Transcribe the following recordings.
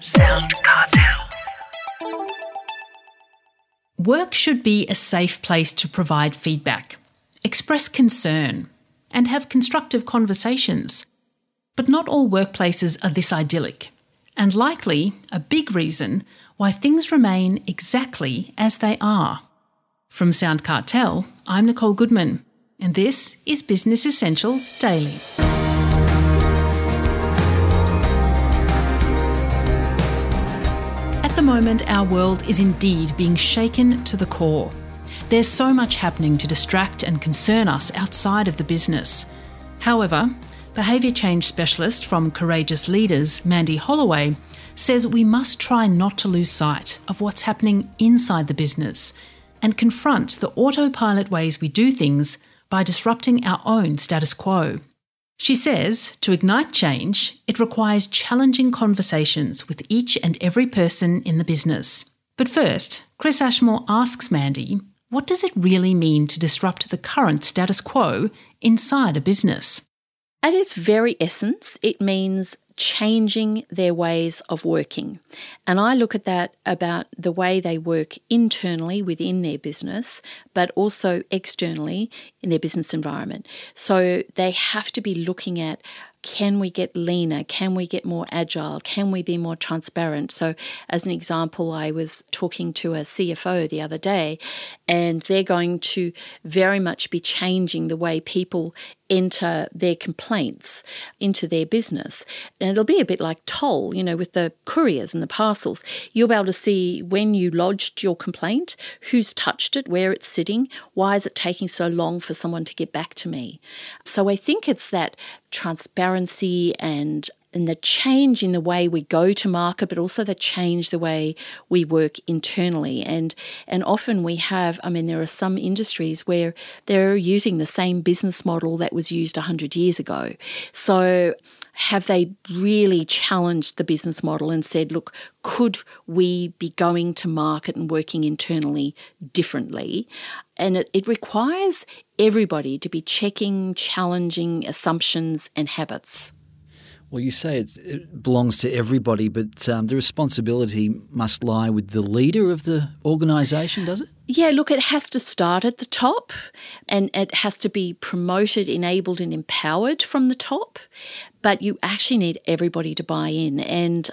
Sound Cartel. Work should be a safe place to provide feedback, express concern, and have constructive conversations. But not all workplaces are this idyllic, and likely a big reason why things remain exactly as they are. From Sound Cartel, I'm Nicole Goodman, and this is Business Essentials Daily. Moment, our world is indeed being shaken to the core. There's so much happening to distract and concern us outside of the business. However, behaviour change specialist from Courageous Leaders, Mandy Holloway, says we must try not to lose sight of what's happening inside the business and confront the autopilot ways we do things by disrupting our own status quo. She says to ignite change, it requires challenging conversations with each and every person in the business. But first, Chris Ashmore asks Mandy what does it really mean to disrupt the current status quo inside a business? At its very essence, it means changing their ways of working. And I look at that about the way they work internally within their business, but also externally in their business environment. So they have to be looking at can we get leaner? Can we get more agile? Can we be more transparent? So, as an example, I was talking to a CFO the other day, and they're going to very much be changing the way people enter their complaints into their business. And it'll be a bit like toll, you know, with the couriers and the parcels. You'll be able to see when you lodged your complaint, who's touched it, where it's sitting, why is it taking so long for someone to get back to me. So I think it's that transparency and and the change in the way we go to market, but also the change the way we work internally. And and often we have, I mean, there are some industries where they're using the same business model that was used hundred years ago. So have they really challenged the business model and said, look, could we be going to market and working internally differently? And it, it requires everybody to be checking, challenging assumptions and habits. Well, you say it, belongs to everybody, but um, the responsibility must lie with the leader of the organisation, does it? Yeah, look, it has to start at the top and it has to be promoted, enabled, and empowered from the top but you actually need everybody to buy in. And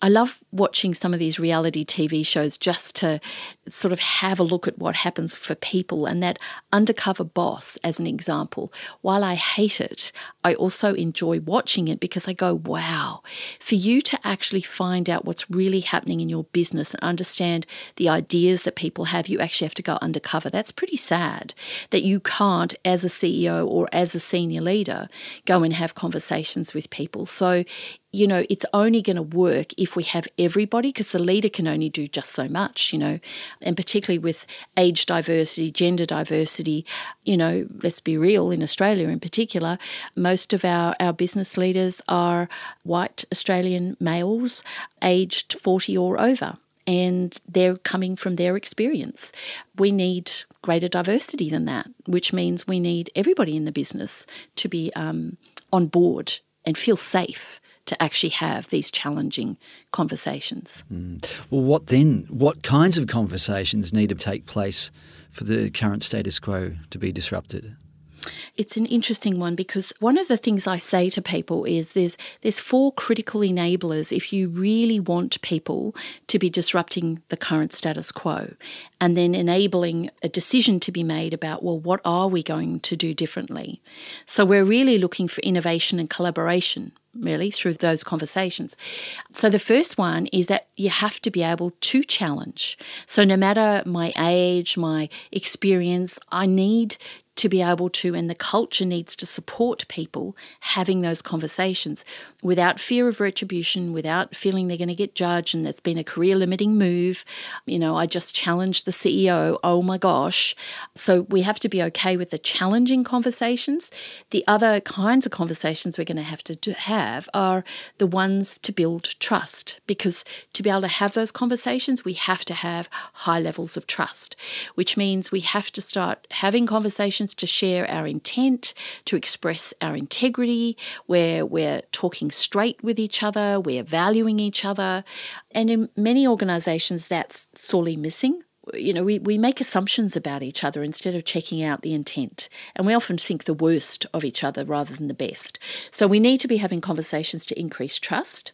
I love watching some of these reality TV shows just to sort of have a look at what happens for people. And that undercover boss, as an example, while I hate it, I also enjoy watching it because I go, wow, for you to actually find out what's really happening in your business and understand the ideas that people have, you actually have to go undercover. That's pretty sad that you can't, as a CEO or as a senior leader, go and have conversations with people. So, you know, it's only going to work if we have everybody because the leader can only do just so much, you know, and particularly with age diversity, gender diversity, you know, let's be real, in Australia in particular, most of our, our business leaders are white Australian males aged 40 or over and they're coming from their experience. We need greater diversity than that, which means we need everybody in the business to be um, on board and feel safe to actually have these challenging conversations. Mm. Well, what then? What kinds of conversations need to take place for the current status quo to be disrupted? It's an interesting one because one of the things I say to people is there's there's four critical enablers if you really want people to be disrupting the current status quo and then enabling a decision to be made about well what are we going to do differently. So we're really looking for innovation and collaboration really through those conversations. So the first one is that you have to be able to challenge. So no matter my age, my experience, I need to be able to, and the culture needs to support people having those conversations without fear of retribution, without feeling they're going to get judged and that's been a career limiting move. You know, I just challenged the CEO. Oh my gosh. So we have to be okay with the challenging conversations. The other kinds of conversations we're going to have to have are the ones to build trust because to be able to have those conversations, we have to have high levels of trust, which means we have to start having conversations to share our intent, to express our integrity, where we're talking straight with each other, we're valuing each other. And in many organizations, that's sorely missing you know, we, we make assumptions about each other instead of checking out the intent. And we often think the worst of each other rather than the best. So we need to be having conversations to increase trust.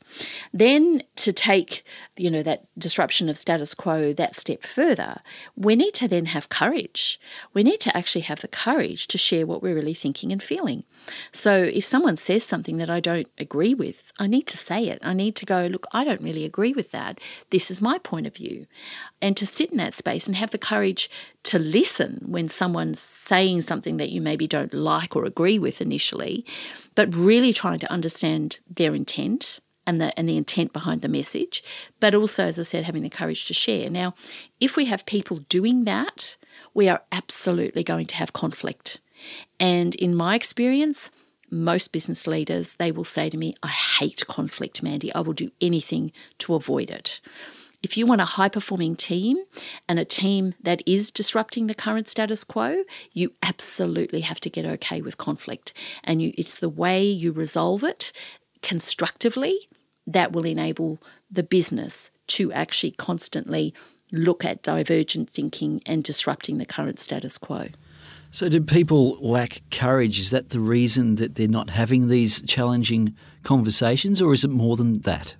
Then to take, you know, that disruption of status quo that step further, we need to then have courage. We need to actually have the courage to share what we're really thinking and feeling. So if someone says something that I don't agree with, I need to say it. I need to go, look, I don't really agree with that. This is my point of view. And to sit in that space and have the courage to listen when someone's saying something that you maybe don't like or agree with initially, but really trying to understand their intent and the and the intent behind the message, but also, as I said, having the courage to share. Now, if we have people doing that, we are absolutely going to have conflict. And in my experience, most business leaders, they will say to me, I hate conflict, Mandy. I will do anything to avoid it. If you want a high performing team and a team that is disrupting the current status quo, you absolutely have to get okay with conflict. And you, it's the way you resolve it constructively that will enable the business to actually constantly look at divergent thinking and disrupting the current status quo. So, do people lack courage? Is that the reason that they're not having these challenging conversations, or is it more than that?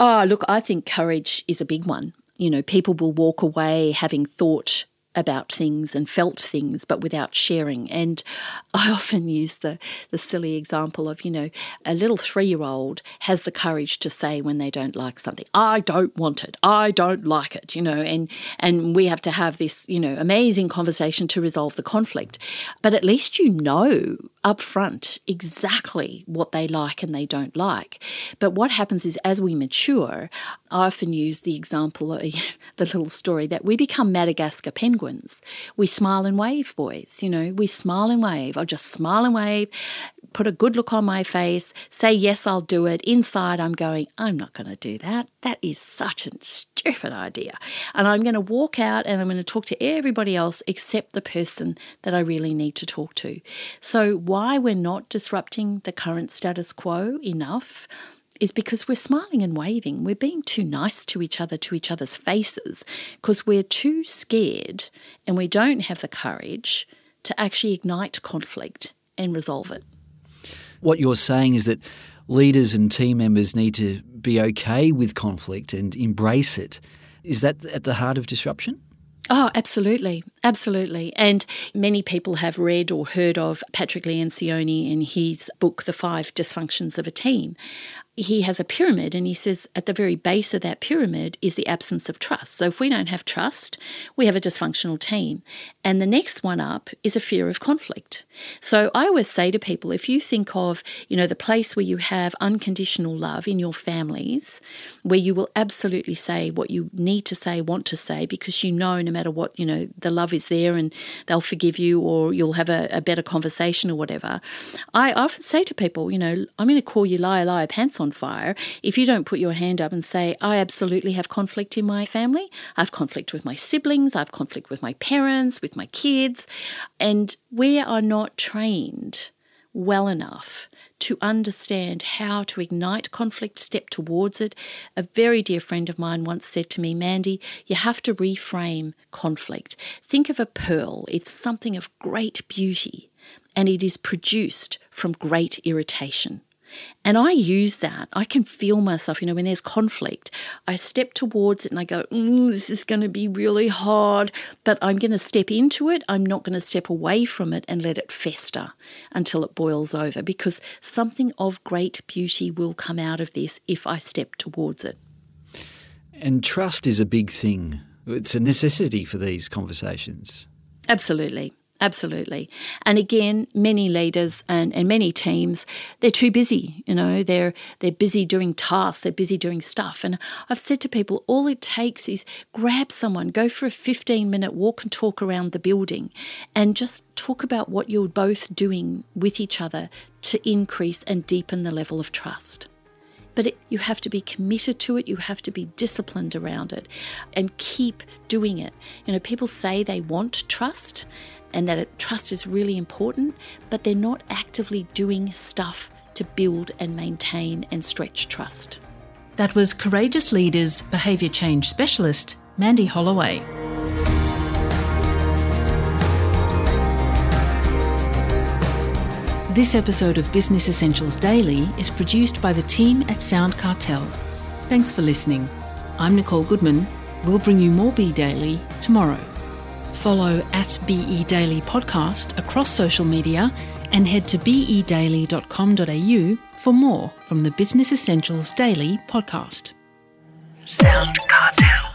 Oh, look, I think courage is a big one. You know, people will walk away having thought about things and felt things, but without sharing. And I often use the, the silly example of, you know, a little three year old has the courage to say when they don't like something, I don't want it, I don't like it, you know, and, and we have to have this, you know, amazing conversation to resolve the conflict. But at least you know up front exactly what they like and they don't like. But what happens is as we mature, I often use the example, the little story that we become Madagascar penguins. We smile and wave, boys. You know, we smile and wave. I'll just smile and wave put a good look on my face, say, yes, I'll do it. Inside, I'm going, I'm not going to do that. That is such a stupid idea. And I'm going to walk out and I'm going to talk to everybody else except the person that I really need to talk to. So, why we're not disrupting the current status quo enough is because we're smiling and waving. We're being too nice to each other, to each other's faces, because we're too scared and we don't have the courage to actually ignite conflict and resolve it. What you're saying is that leaders and team members need to be okay with conflict and embrace it. Is that at the heart of disruption? Oh, absolutely. Absolutely. And many people have read or heard of Patrick Lencioni in his book, The Five Dysfunctions of a Team he has a pyramid and he says at the very base of that pyramid is the absence of trust. So if we don't have trust, we have a dysfunctional team. And the next one up is a fear of conflict. So I always say to people if you think of, you know, the place where you have unconditional love in your families, where you will absolutely say what you need to say, want to say because you know no matter what, you know, the love is there and they'll forgive you or you'll have a, a better conversation or whatever. I often say to people, you know, I'm going to call you liar liar pants on fire if you don't put your hand up and say, I absolutely have conflict in my family. I have conflict with my siblings. I have conflict with my parents, with my kids. And we are not trained well enough to understand how to ignite conflict, step towards it. A very dear friend of mine once said to me, Mandy, you have to reframe conflict. Think of a pearl, it's something of great beauty, and it is produced from great irritation. And I use that. I can feel myself, you know, when there's conflict, I step towards it and I go, mm, this is going to be really hard, but I'm going to step into it. I'm not going to step away from it and let it fester until it boils over because something of great beauty will come out of this if I step towards it. And trust is a big thing. It's a necessity for these conversations. Absolutely. Absolutely. And again, many leaders and, and many teams, they're too busy, you know, they're they're busy doing tasks, they're busy doing stuff. And I've said to people, all it takes is grab someone, go for a 15 minute walk and talk around the building and just talk about what you're both doing with each other to increase and deepen the level of trust but it, you have to be committed to it, you have to be disciplined around it, and keep doing it. You know, people say they want trust and that it, trust is really important, but they're not actively doing stuff to build and maintain and stretch trust. That was Courageous Leaders Behaviour Change Specialist, Mandy Holloway. This episode of Business Essentials Daily is produced by the team at Sound Cartel. Thanks for listening. I'm Nicole Goodman. We'll bring you more Be Daily tomorrow. Follow at BE Daily Podcast across social media and head to bedaily.com.au for more from the Business Essentials Daily podcast. Sound Cartel.